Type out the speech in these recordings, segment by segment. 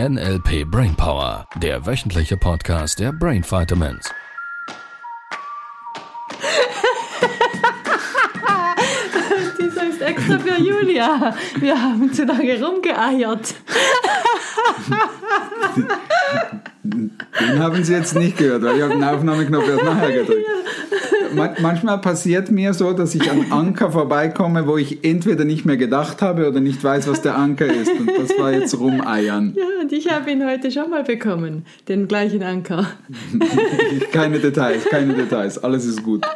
NLP Brainpower, der wöchentliche Podcast der Brain Vitamins. Dieser ist extra für Julia. Wir haben zu lange rumgeeiert. Den haben Sie jetzt nicht gehört, weil ich habe den Aufnahmeknopf erst nachher gedrückt. Man- Manchmal passiert mir so, dass ich an Anker vorbeikomme, wo ich entweder nicht mehr gedacht habe oder nicht weiß, was der Anker ist. Und das war jetzt rumeiern. Ja, ich habe ihn heute schon mal bekommen. Den gleichen Anker. Keine Details, keine Details. Alles ist gut.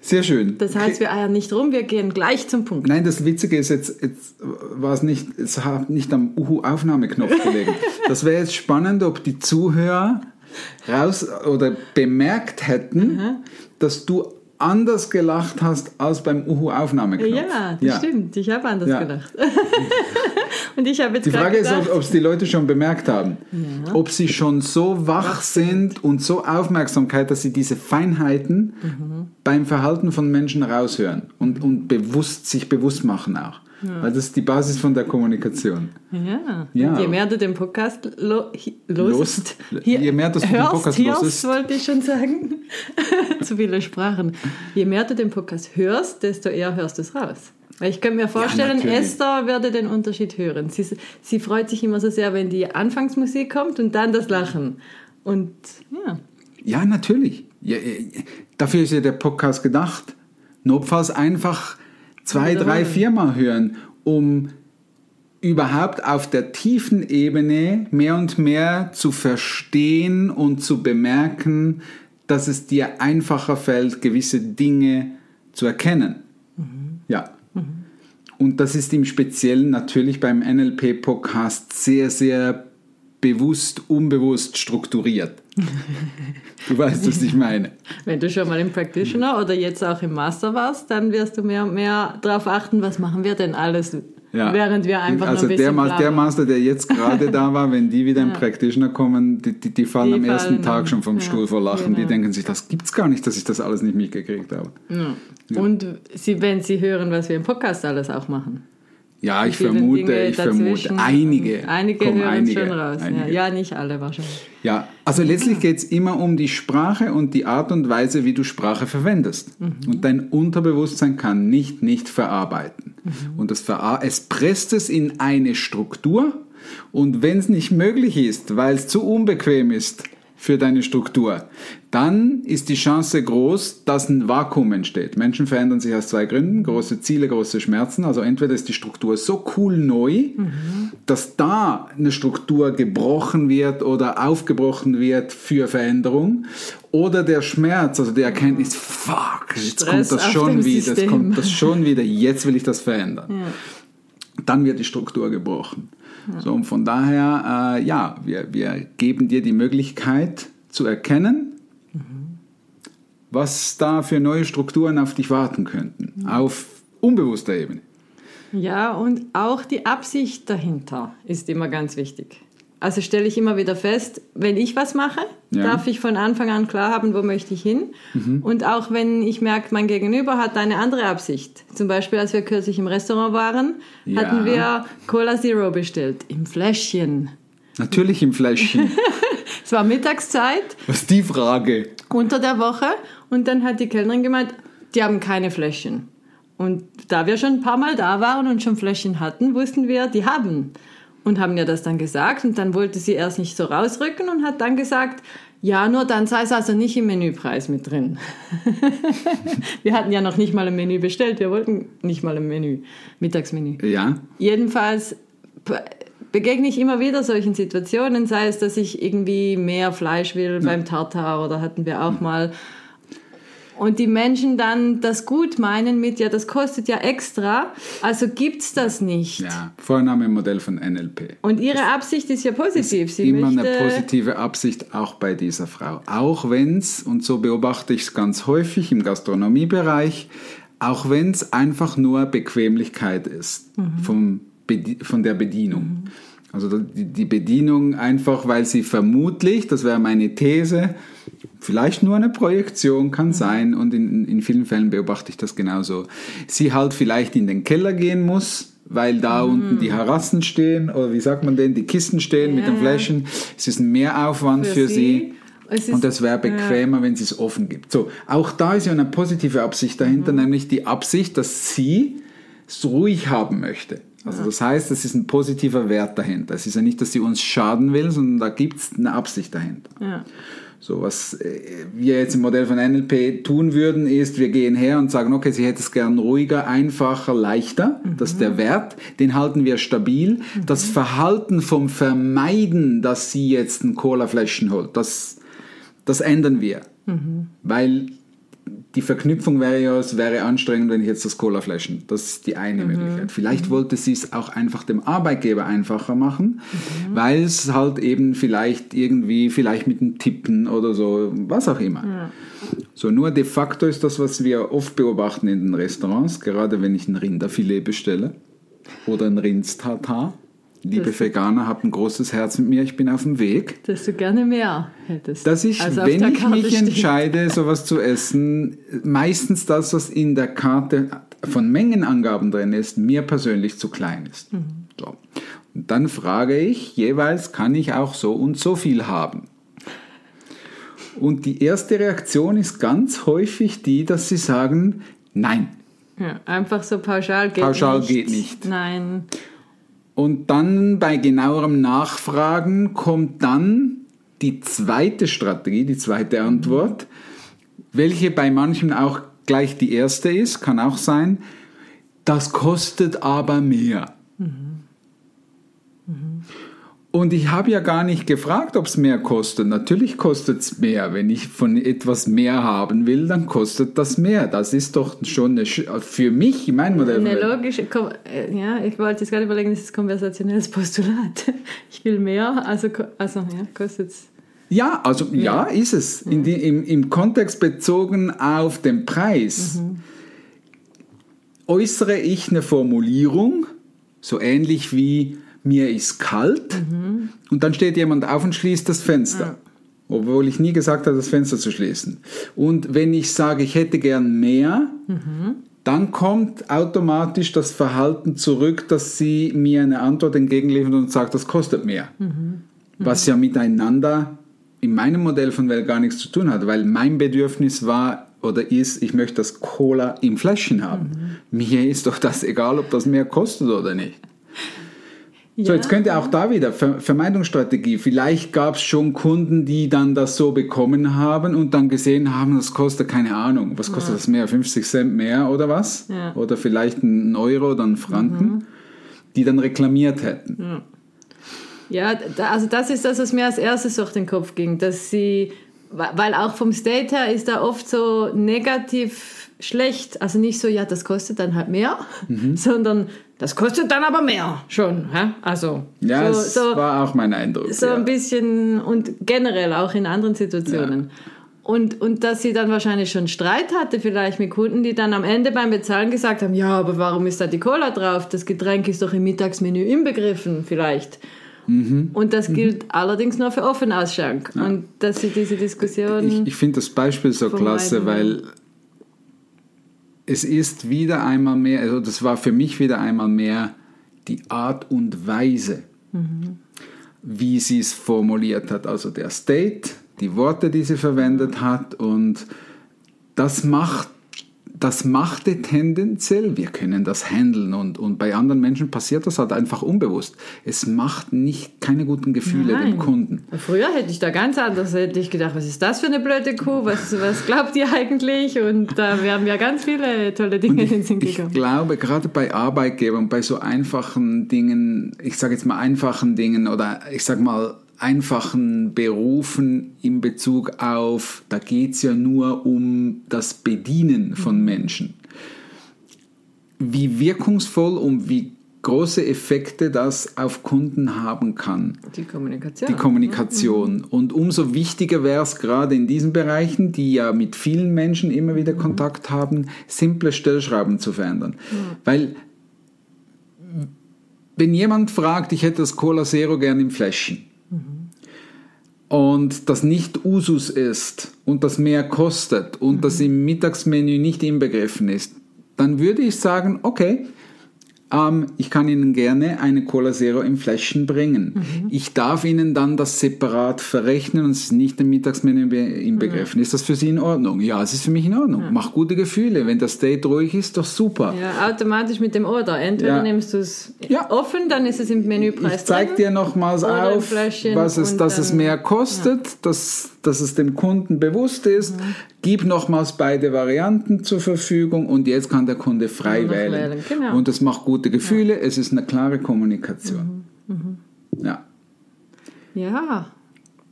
Sehr schön. Das heißt, wir eiern nicht rum, wir gehen gleich zum Punkt. Nein, das Witzige ist jetzt, jetzt war es nicht, es hat nicht am Uhu-Aufnahmeknopf gelegen. Das wäre jetzt spannend, ob die Zuhörer raus oder bemerkt hätten, dass du anders gelacht hast als beim Uhu-Aufnahmeknopf. Ja, das stimmt. Ich habe anders Ja. gedacht. und ich habe jetzt Die Frage ist, gedacht, ob es die Leute schon bemerkt haben. Ob sie schon so wach sind und so Aufmerksamkeit, dass sie diese Feinheiten Mhm. beim Verhalten von Menschen raushören und, und bewusst, sich bewusst machen auch. Weil das ist die Basis von der Kommunikation. Ja. Ja. Je mehr du den Podcast lo losest, Lost. Je mehr du den hörst, Podcast hörst, losest. wollte ich schon sagen. Zu viele Sprachen. Je mehr du den Podcast hörst, desto eher hörst du es raus. Weil ich könnte mir vorstellen, natürlich. Esther würde den Unterschied hören. Sie, sie freut sich immer so sehr, wenn die Anfangsmusik kommt und dann das Lachen. Und ja, Ja, natürlich. Ja, äh, dafür ist ja der Podcast gedacht. Notfalls einfach zwei, drei, viermal hören, um überhaupt auf der tiefen Ebene mehr und mehr zu verstehen und zu bemerken, dass es dir einfacher fällt, gewisse Dinge zu erkennen. Ja. Und das ist im Speziellen natürlich beim NLP-Podcast sehr, sehr bewusst, unbewusst strukturiert. Du weißt, was ich meine. wenn du schon mal im Practitioner oder jetzt auch im Master warst, dann wirst du mehr und mehr darauf achten, was machen wir denn alles, Ja. während wir einfach also ein der, Ma- der. Master, der jetzt gerade da war, wenn die wieder im Practitioner kommen, die, die, die fallen Die am ersten fallen Tag um. schon vom Ja, Stuhl vor Lachen. Die genau. denken sich, das gibt's gar nicht, dass ich das alles nicht mitgekriegt habe. Und sie, wenn sie hören, was wir im Podcast alles auch machen. Ja, ich vermute, Dinge ich vermute, einige. Einige kommen hören einige, schon raus. Ja, einige. ja, nicht alle wahrscheinlich. Ja, also letztlich geht es immer um die Sprache und die Art und Weise, wie du Sprache verwendest. Mhm. Und dein Unterbewusstsein kann nicht nicht verarbeiten. Mhm. Und das verar es presst es in eine Struktur. Und wenn es nicht möglich ist, weil es zu unbequem ist für deine Struktur, dann ist die Chance groß, dass ein Vakuum entsteht. Menschen verändern sich aus zwei Gründen. Große Ziele, große Schmerzen. Also entweder ist die Struktur so cool neu, dass da eine Struktur gebrochen wird oder aufgebrochen wird für Veränderung. Oder der Schmerz, also die Erkenntnis, fuck, jetzt Stress kommt das schon wieder, jetzt kommt das schon wieder, jetzt will ich das verändern. Dann wird die Struktur gebrochen. So, und von daher, äh, ja, wir, wir geben dir die Möglichkeit zu erkennen, was da für neue Strukturen auf dich warten könnten, auf unbewusster Ebene. Ja, und auch die Absicht dahinter ist immer ganz wichtig. Also stelle ich immer wieder fest, wenn ich was mache, Ja. darf ich von Anfang an klar haben, wo möchte ich hin. Mhm. Und auch wenn ich merke, mein Gegenüber hat eine andere Absicht. Zum Beispiel, als wir kürzlich im Restaurant waren, Ja. hatten wir Cola Zero bestellt, im Fläschchen. Natürlich im Fläschchen. Es war Mittagszeit, Was ist die Frage? unter der Woche und dann hat die Kellnerin gemeint, die haben keine Fläschchen. Und da wir schon ein paar Mal da waren und schon Fläschchen hatten, wussten wir, die haben. Und haben ihr das dann gesagt und dann wollte sie erst nicht so rausrücken und hat dann gesagt, ja, nur dann sei es also nicht im Menüpreis mit drin. wir hatten ja noch nicht mal ein Menü bestellt, wir wollten nicht mal ein Menü, Mittagsmenü. Ja, Jedenfalls be- begegne ich immer wieder solchen Situationen, sei es, dass ich irgendwie mehr Fleisch will beim Tartar oder hatten wir auch mal. Und die Menschen dann das gut meinen mit, ja, das kostet ja extra, also gibt's das nicht. ja. Vornahmemodell von NLP. Und ihre Absicht ist ja positiv. Sie Immer eine positive Absicht auch bei dieser Frau. Auch wenn es, und so beobachte ich es ganz häufig im Gastronomiebereich, auch wenn es einfach nur Bequemlichkeit ist vom Bedi von der Bedienung. Also die die Bedienung einfach, weil sie vermutlich, das wäre meine These, vielleicht nur eine Projektion kann sein und in, in vielen Fällen beobachte ich das genauso. Sie halt vielleicht in den Keller gehen muss, weil da unten die Harassen stehen oder wie sagt man denn, die Kisten stehen mit Ja, den ja. Flaschen. Es ist ein Mehraufwand für, Für sie. sie. Und es wäre bequemer, wenn sie es offen gibt. So, auch da ist ja eine positive Absicht dahinter, Mhm. nämlich die Absicht, dass sie es ruhig haben möchte. Also das heißt, es ist ein positiver Wert dahinter. Es ist ja nicht, dass sie uns schaden will, sondern da gibt es eine Absicht dahinter. Ja. So, was äh, wir jetzt im Modell von NLP tun würden, ist, wir gehen her und sagen, okay, sie hätte es gern ruhiger, einfacher, leichter. Das ist der Wert, den halten wir stabil. Das Verhalten vom Vermeiden, dass sie jetzt ein Cola-Fläschchen holt, das, das ändern wir. Weil die Verknüpfung wäre ja, es wäre anstrengend, wenn ich jetzt das Cola-Fläschchen, das ist die eine Möglichkeit. Vielleicht wollte sie es auch einfach dem Arbeitgeber einfacher machen, weil es halt eben vielleicht irgendwie, vielleicht mit dem Tippen oder so, was auch immer. So, nur de facto ist das, was wir oft beobachten in den Restaurants, gerade wenn ich ein Rinderfilet bestelle oder ein Rindstatar. Liebe Das- Veganer, habt ein großes Herz mit mir, ich bin auf dem Weg Dass du gerne mehr hättest. dass ich, als auf wenn ich Karte mich steht. entscheide, sowas zu essen, meistens das, was in der Karte von Mengenangaben drin ist, mir persönlich zu klein ist. Mhm. So. Und dann frage ich jeweils, kann ich auch so und so viel haben? Und die erste Reaktion ist ganz häufig die, dass sie sagen, nein. Ja, einfach so pauschal geht Pauschal nicht. geht nicht. Nein. Und dann bei genauerem Nachfragen kommt dann die zweite Strategie, die zweite Antwort, welche bei manchen auch gleich die erste ist, kann auch sein, das kostet aber mehr. Und ich habe ja gar nicht gefragt, ob es mehr kostet. Natürlich kostet es mehr. Wenn ich von etwas mehr haben will, dann kostet das mehr. Das ist doch schon eine, für mich, in meinem Modell. Eine logische, äh, ja, ich wollte jetzt gerade überlegen, das ist konversationelles Postulat. Ich will mehr, also, also ja, kostet es. Ja, also ja, ist es. In die, im, Im Kontext bezogen auf den Preis äußere ich eine Formulierung, so ähnlich wie mir ist kalt, und dann steht jemand auf und schließt das Fenster. Obwohl ich nie gesagt habe, das Fenster zu schließen. Und wenn ich sage, ich hätte gern mehr, dann kommt automatisch das Verhalten zurück, dass sie mir eine Antwort entgegenliefert und sagt, das kostet mehr. Was ja miteinander in meinem Modell von Welt gar nichts zu tun hat, weil mein Bedürfnis war oder ist, ich möchte das Cola im Fläschchen haben. Mir ist doch das egal, ob das mehr kostet oder nicht. So, jetzt könnte auch da wieder Ver Vermeidungsstrategie. Vielleicht gab es schon Kunden, die dann das so bekommen haben und dann gesehen haben, das kostet keine Ahnung. Was kostet das mehr? 50 Cent mehr oder was? Ja. Oder vielleicht ein Euro oder ein Franken, die dann reklamiert hätten. Ja, da, also das ist das, was mir als erstes durch den Kopf ging, dass sie, weil auch vom State her ist da oft so negativ schlecht, also nicht so, ja, das kostet dann halt mehr, Mhm. sondern das kostet dann aber mehr schon, hä? also Ja, so, es so, war auch mein Eindruck. so ja. ein bisschen und generell auch in anderen Situationen. Und, und dass sie dann wahrscheinlich schon Streit hatte, vielleicht mit Kunden, die dann am Ende beim Bezahlen gesagt haben, ja, aber warum ist da die Cola drauf? Das Getränk ist doch im Mittagsmenü inbegriffen, vielleicht. Mhm. Und das gilt allerdings nur für Offenausschank. Und dass sie diese Diskussion. Ich, ich finde das Beispiel so klasse, ja. weil es ist wieder einmal mehr, also das war für mich wieder einmal mehr die Art und Weise, wie sie es formuliert hat. Also der State, die Worte, die sie verwendet hat und das macht das machte tendenziell, wir können das handeln und, und bei anderen Menschen passiert das halt einfach unbewusst. Es macht nicht keine guten Gefühle dem Nein. Kunden. Früher hätte ich da ganz anders, hätte ich gedacht, was ist das für eine blöde Kuh? Was, was glaubt ihr eigentlich? Und da wären mir ganz viele tolle Dinge in den Sinn Ich gekommen. glaube, gerade bei Arbeitgebern, bei so einfachen Dingen, ich sage jetzt mal einfachen Dingen oder ich sage mal einfachen Berufen in Bezug auf, da geht es ja nur um das Bedienen von Menschen. Wie wirkungsvoll und wie große Effekte das auf Kunden haben kann Die Kommunikation. die Kommunikation. Und umso wichtiger wäre es gerade in diesen Bereichen, die ja mit vielen Menschen immer wieder Kontakt haben, simple Stellschrauben zu verändern. Weil wenn jemand fragt, ich hätte das Cola Zero gern im Fläschchen und das nicht Usus ist und das mehr kostet und das im Mittagsmenü nicht inbegriffen ist, dann würde ich sagen, okay, ähm, ich kann Ihnen gerne eine Cola Zero in Flaschen bringen. Mhm. Ich darf Ihnen dann das separat verrechnen und es ist nicht im Mittagsmenü be- inbegriffen. Ist das für Sie in Ordnung? Ja, es ist für mich in Ordnung. Mach gute Gefühle. Wenn das Date ruhig ist, doch super. Ja, automatisch mit dem Oder. Entweder Ja. nimmst du es Ja. offen, dann ist es im Menüpreis Ich zeige dir nochmals auf, was es, dass es mehr kostet, dass, dass es dem Kunden bewusst ist. Mhm. Gib nochmals beide Varianten zur Verfügung und jetzt kann der Kunde frei noch wählen. wählen, genau. Und es macht gute Gefühle, es ist eine klare Kommunikation. Mhm. Ja. Ja.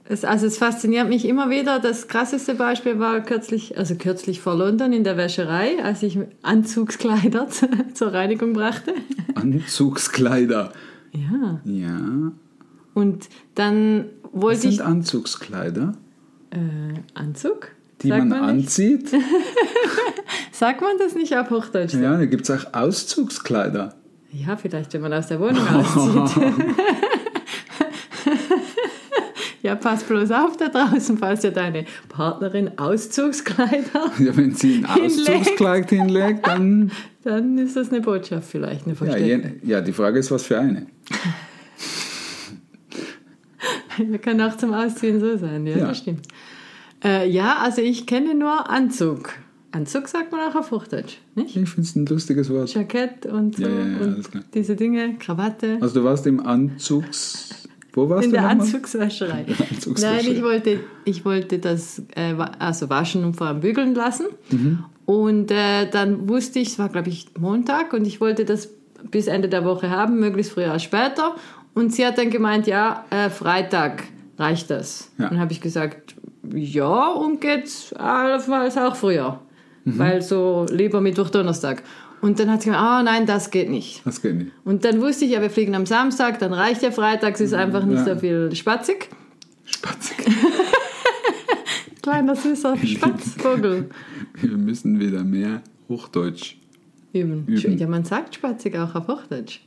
Es, also es fasziniert mich immer wieder. Das krasseste Beispiel war kürzlich, also kürzlich vor London in der Wäscherei, als ich Anzugskleider zur Reinigung brachte. Anzugskleider. Ja. Ja. Und dann wollte ich sind Anzugskleider? Äh, Anzug? Die man, nicht? anzieht? Sagt man das nicht auf Hochdeutsch? Ja. Ja, da gibt es auch Auszugskleider. vielleicht, wenn man aus der Wohnung auszieht. ja, pass bloß auf da draußen, falls dir deine Partnerin Auszugskleider, Ja, wenn sie ein Hinlegt. Auszugskleid hinlegt, dann. dann ist das eine Botschaft vielleicht, eine Ja, versteckte. ja, die Frage ist, was für eine. Kann auch zum Ausziehen so sein, ja, Ja. das stimmt. Äh, ja, also ich kenne nur Anzug. Anzug sagt man auch auf Hochdeutsch, nicht? Ich finde es ein lustiges Wort. Jackett und so Ja, ja, ja, und diese Dinge, Krawatte. Also du warst im Anzugs... Wo warst In du der? Anzugswäscherei. Anzugswäscherei. Nein, ich wollte, ich wollte das äh, also waschen und vor allem bügeln lassen. Mhm. Und äh, dann wusste ich, es war glaube ich Montag und ich wollte das bis Ende der Woche haben, möglichst früher als später. Und sie hat dann gemeint, ja, äh, Freitag reicht das. Ja. Dann habe ich gesagt, ja, und geht allenfalls auch früher. Mhm. Weil so lieber Mittwoch, Donnerstag. Und dann hat sie gesagt, ah nein, das geht nicht. Das geht nicht. Und dann wusste ich, ja, wir fliegen am Samstag, dann reicht ja freitags, ist einfach nicht Ja. so viel spatzig. Spatzig. Kleiner süßer Spatzvogel. Wir müssen wieder mehr Hochdeutsch. Üben. Üben. Ja, man sagt spatzig auch auf Hochdeutsch.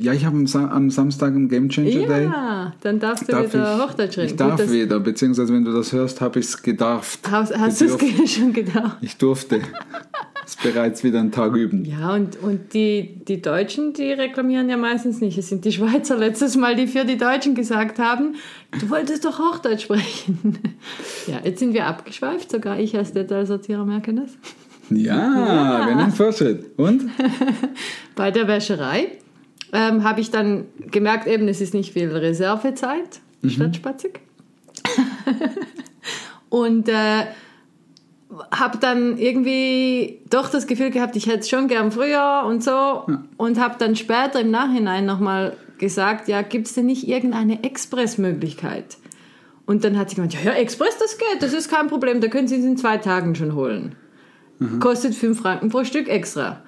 Ja, ich habe am, Sa am Samstag einen Game Changer Day. Ja, dann darfst du Darf wieder ich, Hochdeutsch reden. ich darf Gut, wieder, beziehungsweise wenn du das hörst, habe ich es gedarft. Hast, hast du es schon gedacht? Ich durfte. ist bereits wieder ein Tag üben. Ja, und, und die, die Deutschen, die reklamieren ja meistens nicht. Es sind die Schweizer letztes Mal, die für die Deutschen gesagt haben, du wolltest doch Hochdeutsch sprechen. Ja, jetzt sind wir abgeschweift, sogar ich als Detailsortierer merke das. Ja, wir nehmen Fortschritt. Und? Bei der Wäscherei ähm, habe ich dann gemerkt, eben, es ist nicht viel Reservezeit statt spatzig. und äh, habe dann irgendwie doch das Gefühl gehabt, ich hätte es schon gern früher und so. Und habe dann später im Nachhinein nochmal gesagt, ja, gibt es denn nicht irgendeine Expressmöglichkeit? Und dann hat sie gemeint, ja, ja, Express, das geht, das ist kein Problem, da können Sie es in zwei Tagen schon holen. Kostet 5 Franken pro Stück extra.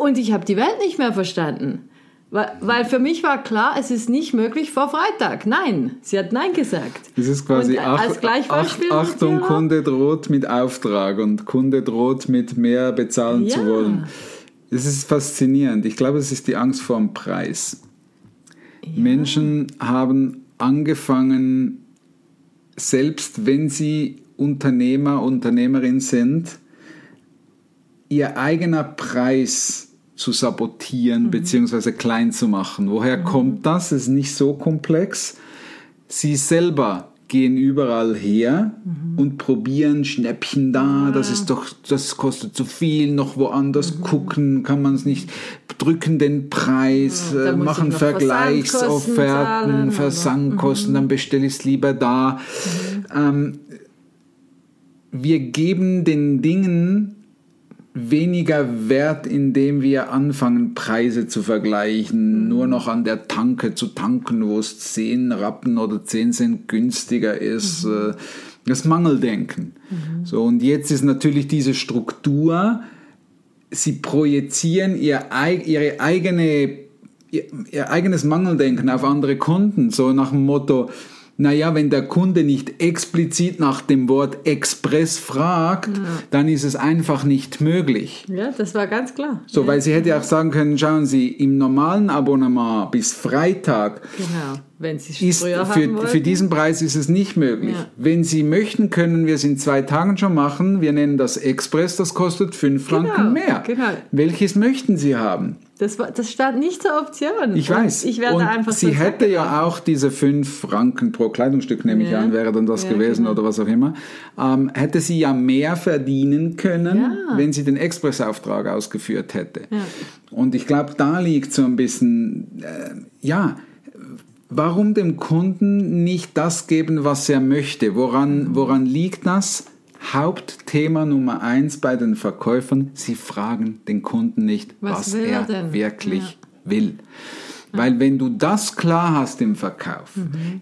Und ich habe die Welt nicht mehr verstanden. Weil, weil für mich war klar, es ist nicht möglich vor Freitag. Nein, sie hat Nein gesagt. Das ist quasi Und ach, als Gleichbeispiel, ach, Achtung? Kunde droht mit Auftrag und Kunde droht mit mehr bezahlen zu Ja. wollen. Es ist faszinierend. Ich glaube, es ist die Angst vor dem Preis. Menschen haben angefangen, selbst wenn sie Unternehmer, Unternehmerin sind, ihr eigener Preis zu sabotieren bzw. klein zu machen. Woher kommt das? Es ist nicht so komplex. Sie selber gehen überall her und probieren Schnäppchen da, das ist doch, das kostet zu viel, noch woanders gucken, kann man es nicht, drücken den Preis, da äh, machen Versandkosten Vergleichsofferten? Versandkosten, dann bestelle ich es lieber da. Ähm, wir geben den Dingen weniger Wert, indem wir anfangen, Preise zu vergleichen, nur noch an der Tanke zu tanken, wo es 10 Rappen oder 10 Cent günstiger ist. äh, Das Mangeldenken. So, und jetzt ist natürlich diese Struktur, sie projizieren ihr, ihre eigene, ihr, ihr eigenes Mangeldenken auf andere Kunden, so nach dem Motto, naja, wenn der Kunde nicht explizit nach dem Wort Express fragt, dann ist es einfach nicht möglich. Ja, das war ganz klar. So, weil sie hätte auch sagen können, schauen Sie, im normalen Abonnement bis Freitag Genau. Wenn Sie ist früher haben für, für diesen Preis ist es nicht möglich. Ja. Wenn Sie möchten, können wir es in zwei Tagen schon machen. Wir nennen das Express, das kostet fünf Franken mehr. genau. Welches möchten Sie haben? Das, war, das stand nicht zur Option. Ich weiß. Und ich werde und einfach sie hätte ja auch diese fünf Franken pro Kleidungsstück, nehme ich Ja. an, wäre dann das Ja, gewesen genau. oder was auch immer. Ähm, hätte sie ja mehr verdienen können, Ja. wenn sie den Expressauftrag ausgeführt hätte. Und ich glaube, da liegt so ein bisschen, äh, ja, warum dem Kunden nicht das geben, was er möchte? Woran, woran liegt das? Hauptthema Nummer eins bei den Verkäufern, sie fragen den Kunden nicht, was, Was er denn? wirklich will. Weil wenn du das klar hast im Verkauf,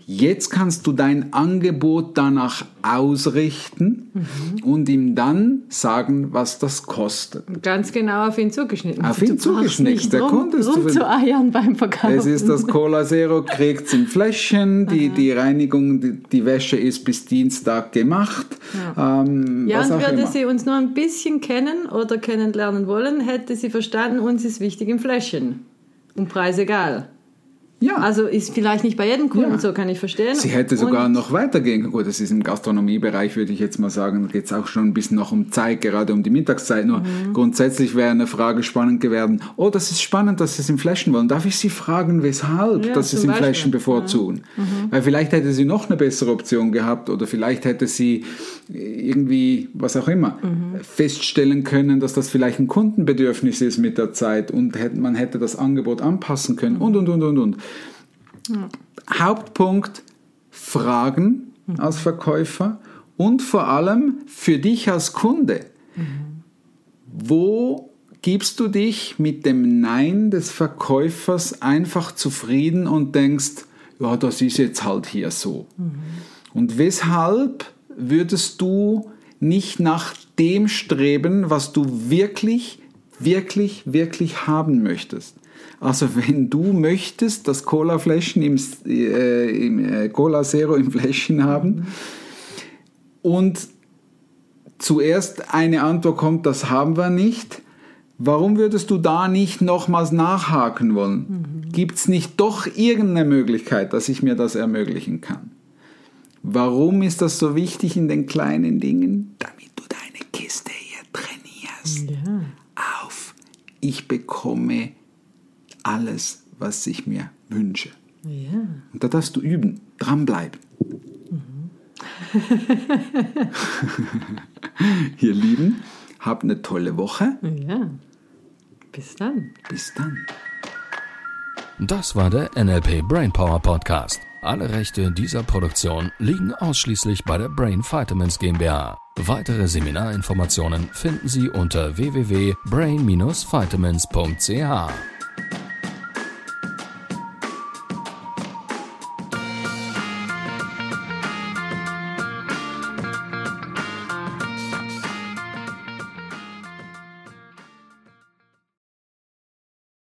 jetzt kannst du dein Angebot danach ausrichten und ihm dann sagen, was das kostet. Ganz genau auf ihn zugeschnitten. Auf ihn zugeschnitten. Der rum, Kunde ist rum zu eiern beim Verkaufen. Es ist das Cola Zero, kriegt in Fläschchen, die, die Reinigung, die, die Wäsche ist bis Dienstag gemacht. Ähm, Ja, und würde immer. sie uns nur ein bisschen kennen oder kennenlernen wollen, hätte sie verstanden, uns ist wichtig im Fläschchen. Und Preis egal. Ja. Also ist vielleicht nicht bei jedem Kunden Ja. so, kann ich verstehen. Sie hätte sogar Und- noch weitergehen können. Gut, das ist im Gastronomiebereich, würde ich jetzt mal sagen, da geht es auch schon ein bisschen noch um Zeit, gerade um die Mittagszeit. Nur Mhm. grundsätzlich wäre eine Frage spannend geworden. Oh, das ist spannend, dass Sie es in Flaschen wollen. Darf ich Sie fragen, weshalb, Ja, dass Sie es in Flaschen Beispiel. Mhm. bevorzugen? Weil vielleicht hätte sie noch eine bessere Option gehabt oder vielleicht hätte sie irgendwie, was auch immer, Mhm. feststellen können, dass das vielleicht ein Kundenbedürfnis ist mit der Zeit und man hätte das Angebot anpassen können Mhm. und, und, und, und, und. Hauptpunkt Fragen als Verkäufer und vor allem für dich als Kunde. Wo gibst du dich mit dem Nein des Verkäufers einfach zufrieden und denkst, ja, das ist jetzt halt hier so. Und weshalb würdest du nicht nach dem streben, was du wirklich, wirklich, wirklich haben möchtest? Also wenn du möchtest, dass Cola-Fläschchen im, äh, im äh, Cola Zero im Fläschchen haben und zuerst eine Antwort kommt, das haben wir nicht, warum würdest du da nicht nochmals nachhaken wollen? Gibt es nicht doch irgendeine Möglichkeit, dass ich mir das ermöglichen kann? Warum ist das so wichtig in den kleinen Dingen? Damit du deine Kiste hier trainierst. Ja. Auf, ich bekomme alles, was ich mir wünsche. Ja. Und da darfst du üben, dranbleiben. Ihr Lieben, habt eine tolle Woche. ja. Bis dann. Bis dann. Das war der NLP Brainpower Podcast. Alle Rechte dieser Produktion liegen ausschließlich bei der Brain Vitamins GmbH. Weitere Seminarinformationen finden Sie unter www.brain-vitamins.ch.